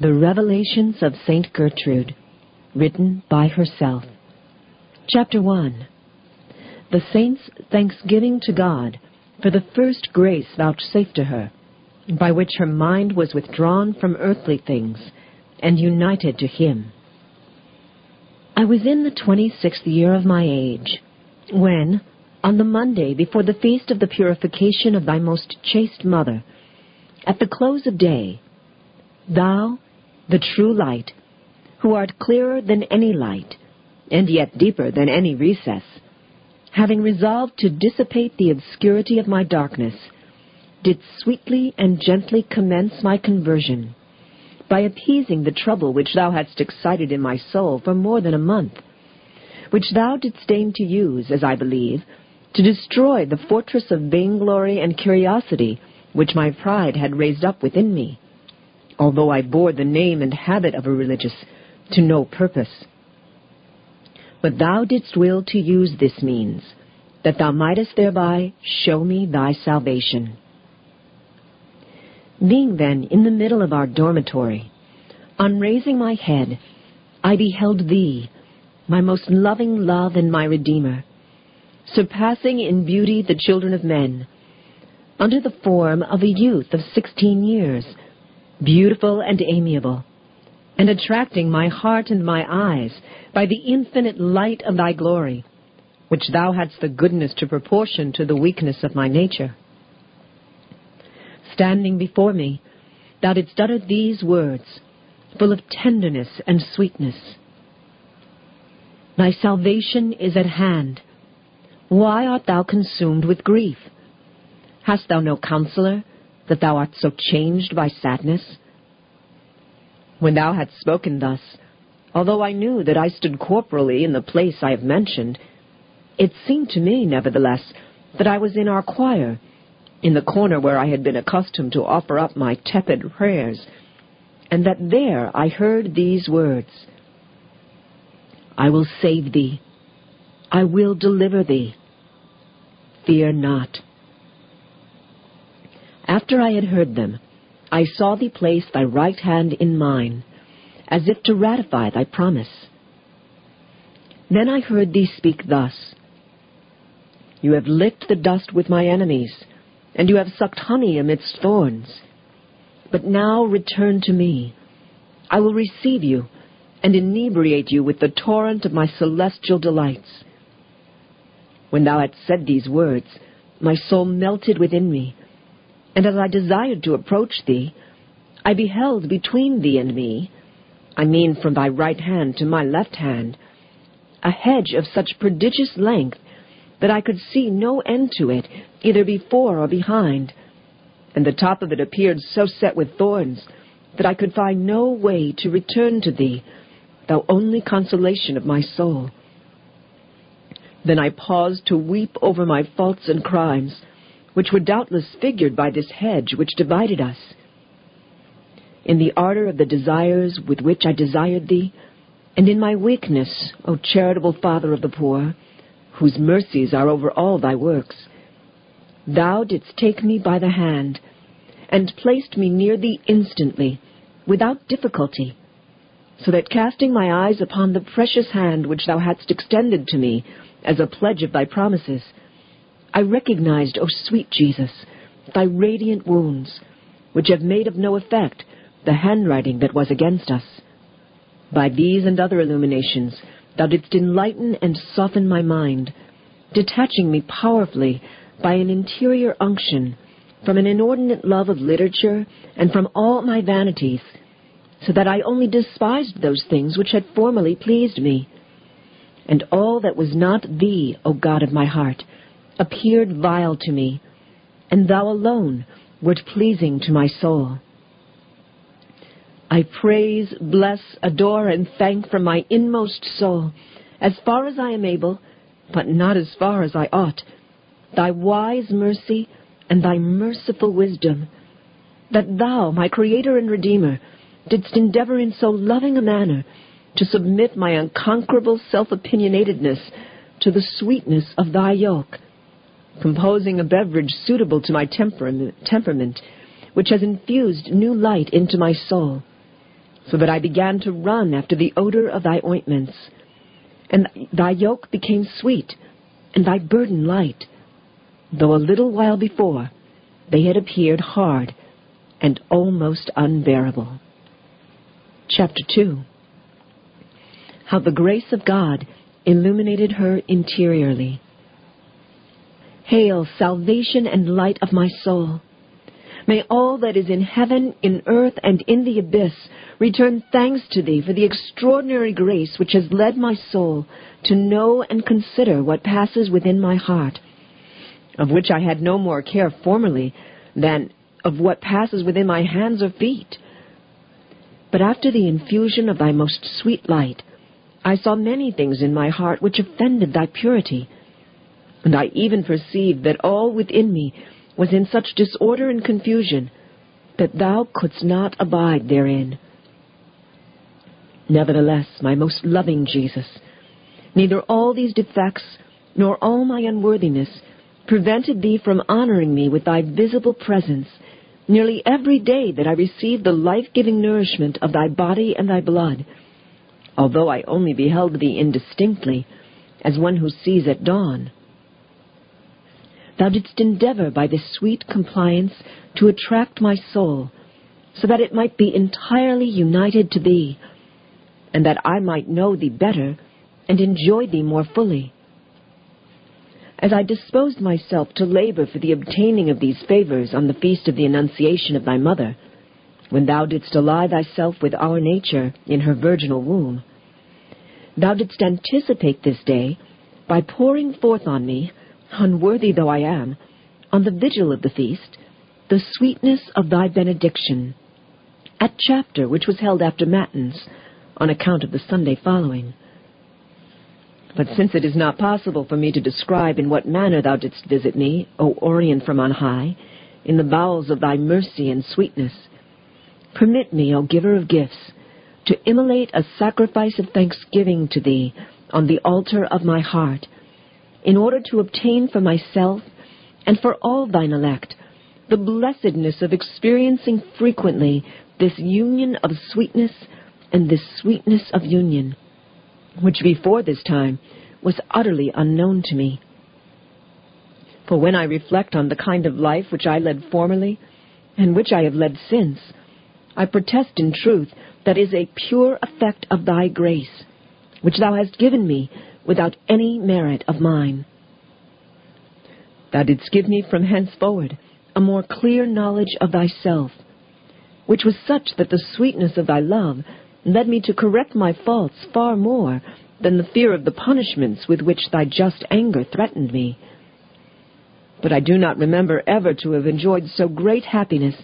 The Revelations of St. Gertrude, written by herself. Chapter 1 The Saint's Thanksgiving to God for the first grace vouchsafed to her, by which her mind was withdrawn from earthly things and united to Him. I was in the twenty-sixth year of my age, when, on the Monday before the feast of the purification of thy most chaste mother, at the close of day, thou, the true light, who art clearer than any light, and yet deeper than any recess, having resolved to dissipate the obscurity of my darkness, did sweetly and gently commence my conversion, by appeasing the trouble which thou hadst excited in my soul for more than a month, which thou didst deign to use, as I believe, to destroy the fortress of vainglory and curiosity which my pride had raised up within me, although I bore the name and habit of a religious to no purpose. But thou didst will to use this means, that thou mightest thereby show me thy salvation. Being then in the middle of our dormitory, on raising my head, I beheld thee, my most loving love and my Redeemer, surpassing in beauty the children of men, under the form of a youth of sixteen years, beautiful and amiable, and attracting my heart and my eyes by the infinite light of thy glory, which thou hadst the goodness to proportion to the weakness of my nature. Standing before me, thou didst utter these words, full of tenderness and sweetness. Thy salvation is at hand. Why art thou consumed with grief? Hast thou no counselor, that thou art so changed by sadness? When thou hadst spoken thus, although I knew that I stood corporally in the place I have mentioned, it seemed to me, nevertheless, that I was in our choir, in the corner where I had been accustomed to offer up my tepid prayers, and that there I heard these words I will save thee, I will deliver thee. Fear not. After I had heard them, I saw thee place thy right hand in mine, as if to ratify thy promise. Then I heard thee speak thus You have licked the dust with my enemies, and you have sucked honey amidst thorns. But now return to me. I will receive you, and inebriate you with the torrent of my celestial delights. When thou hadst said these words, my soul melted within me and as I desired to approach thee, I beheld between thee and me, I mean from thy right hand to my left hand, a hedge of such prodigious length that I could see no end to it, either before or behind, and the top of it appeared so set with thorns that I could find no way to return to thee, thou only consolation of my soul. Then I paused to weep over my faults and crimes, which were doubtless figured by this hedge which divided us. In the ardor of the desires with which I desired thee, and in my weakness, O charitable Father of the poor, whose mercies are over all thy works, thou didst take me by the hand, and placed me near thee instantly, without difficulty, so that casting my eyes upon the precious hand which thou hadst extended to me as a pledge of thy promises, I recognized, O sweet Jesus, thy radiant wounds, which have made of no effect the handwriting that was against us. By these and other illuminations, thou didst enlighten and soften my mind, detaching me powerfully by an interior unction from an inordinate love of literature and from all my vanities, so that I only despised those things which had formerly pleased me. And all that was not thee, O God of my heart, appeared vile to me, and thou alone wert pleasing to my soul. I praise, bless, adore, and thank from my inmost soul, as far as I am able, but not as far as I ought, thy wise mercy and thy merciful wisdom, that thou, my Creator and Redeemer, didst endeavor in so loving a manner to submit my unconquerable self-opinionatedness to the sweetness of thy yoke, composing a beverage suitable to my temperament, which has infused new light into my soul, so that I began to run after the odor of thy ointments. And thy yoke became sweet, and thy burden light, though a little while before they had appeared hard and almost unbearable. Chapter 2 How the grace of God illuminated her interiorly. Hail, salvation and light of my soul! May all that is in heaven, in earth, and in the abyss return thanks to thee for the extraordinary grace which has led my soul to know and consider what passes within my heart, of which I had no more care formerly than of what passes within my hands or feet. But after the infusion of thy most sweet light, I saw many things in my heart which offended thy purity, and I even perceived that all within me was in such disorder and confusion that thou couldst not abide therein. Nevertheless, my most loving Jesus, neither all these defects nor all my unworthiness prevented thee from honoring me with thy visible presence nearly every day that I received the life-giving nourishment of thy body and thy blood, although I only beheld thee indistinctly, as one who sees at dawn. Thou didst endeavor by this sweet compliance to attract my soul, so that it might be entirely united to thee, and that I might know thee better and enjoy thee more fully. As I disposed myself to labor for the obtaining of these favors on the feast of the Annunciation of thy mother, when thou didst ally thyself with our nature in her virginal womb, thou didst anticipate this day by pouring forth on me unworthy though I am, on the vigil of the feast, the sweetness of thy benediction, at chapter which was held after matins, on account of the Sunday following. But since it is not possible for me to describe in what manner thou didst visit me, O Orient from on high, in the bowels of thy mercy and sweetness, permit me, O giver of gifts, to immolate a sacrifice of thanksgiving to thee on the altar of my heart, in order to obtain for myself and for all thine elect the blessedness of experiencing frequently this union of sweetness and this sweetness of union, which before this time was utterly unknown to me. For when I reflect on the kind of life which I led formerly, and which I have led since, I protest in truth that is a pure effect of thy grace, which thou hast given me without any merit of mine. Thou didst give me from henceforward a more clear knowledge of thyself, which was such that the sweetness of thy love led me to correct my faults far more than the fear of the punishments with which thy just anger threatened me. But I do not remember ever to have enjoyed so great happiness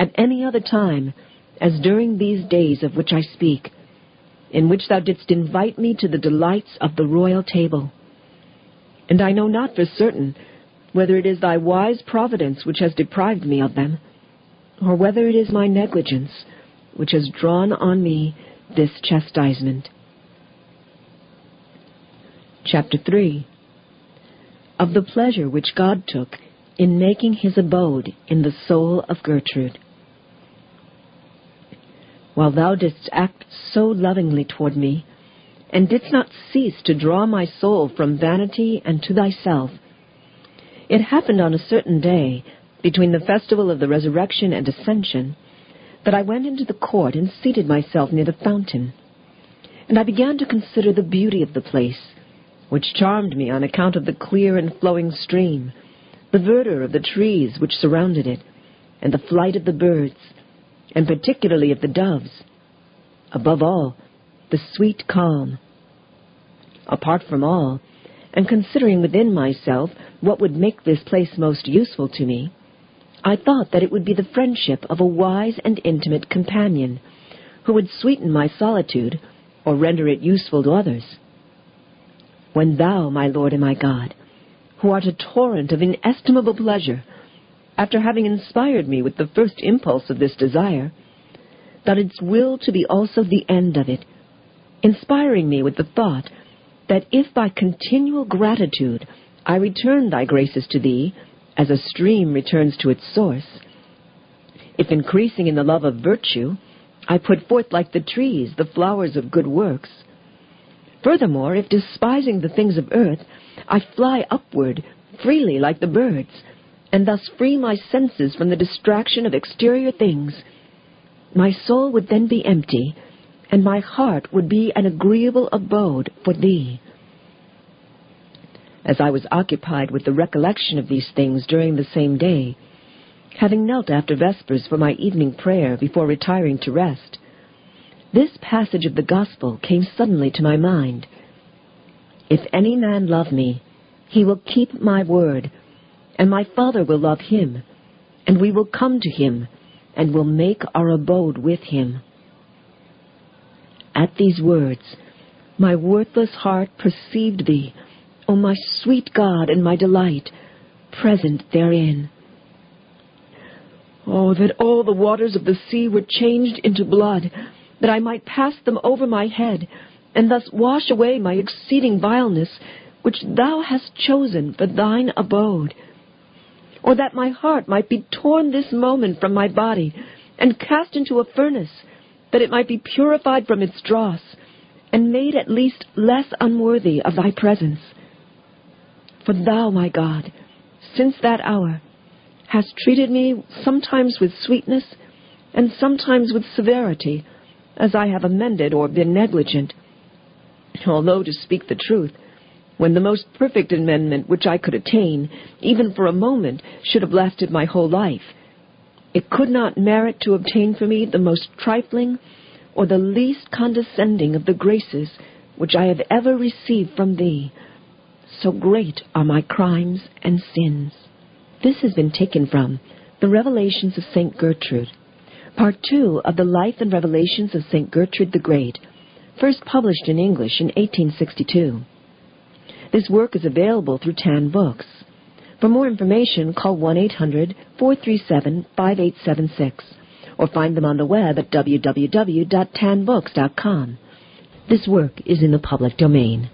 at any other time as during these days of which I speak, in which thou didst invite me to the delights of the royal table. And I know not for certain whether it is thy wise providence which has deprived me of them, or whether it is my negligence which has drawn on me this chastisement. Chapter 3 Of the pleasure which God took in making his abode in the soul of Gertrude while thou didst act so lovingly toward me, and didst not cease to draw my soul from vanity and to thyself. It happened on a certain day, between the festival of the resurrection and ascension, that I went into the court and seated myself near the fountain. And I began to consider the beauty of the place, which charmed me on account of the clear and flowing stream, the verdure of the trees which surrounded it, and the flight of the birds, and particularly of the doves. Above all, the sweet calm. Apart from all, and considering within myself what would make this place most useful to me, I thought that it would be the friendship of a wise and intimate companion, who would sweeten my solitude or render it useful to others. When thou, my Lord and my God, who art a torrent of inestimable pleasure, after having inspired me with the first impulse of this desire, that its will to be also the end of it, inspiring me with the thought that if by continual gratitude I return thy graces to thee, as a stream returns to its source, if increasing in the love of virtue, I put forth like the trees the flowers of good works. Furthermore, if despising the things of earth, I fly upward freely like the birds, and thus free my senses from the distraction of exterior things, my soul would then be empty, and my heart would be an agreeable abode for thee. As I was occupied with the recollection of these things during the same day, having knelt after vespers for my evening prayer before retiring to rest, this passage of the gospel came suddenly to my mind. If any man love me, he will keep my word, and my Father will love him, and we will come to him, and will make our abode with him. At these words, my worthless heart perceived thee, O my sweet God and my delight, present therein. Oh, that all the waters of the sea were changed into blood, that I might pass them over my head, and thus wash away my exceeding vileness, which thou hast chosen for thine abode. Or that my heart might be torn this moment from my body, and cast into a furnace, that it might be purified from its dross, and made at least less unworthy of thy presence. For thou, my God, since that hour, hast treated me sometimes with sweetness, and sometimes with severity, as I have amended or been negligent. Although, to speak the truth, when the most perfect amendment which I could attain, even for a moment, should have lasted my whole life, it could not merit to obtain for me the most trifling or the least condescending of the graces which I have ever received from thee. So great are my crimes and sins. This has been taken from The Revelations of St. Gertrude, Part 2 of the Life and Revelations of St. Gertrude the Great, first published in English in 1862. This work is available through Tan Books. For more information, call 1-800-437-5876 or find them on the web at www.tanbooks.com. This work is in the public domain.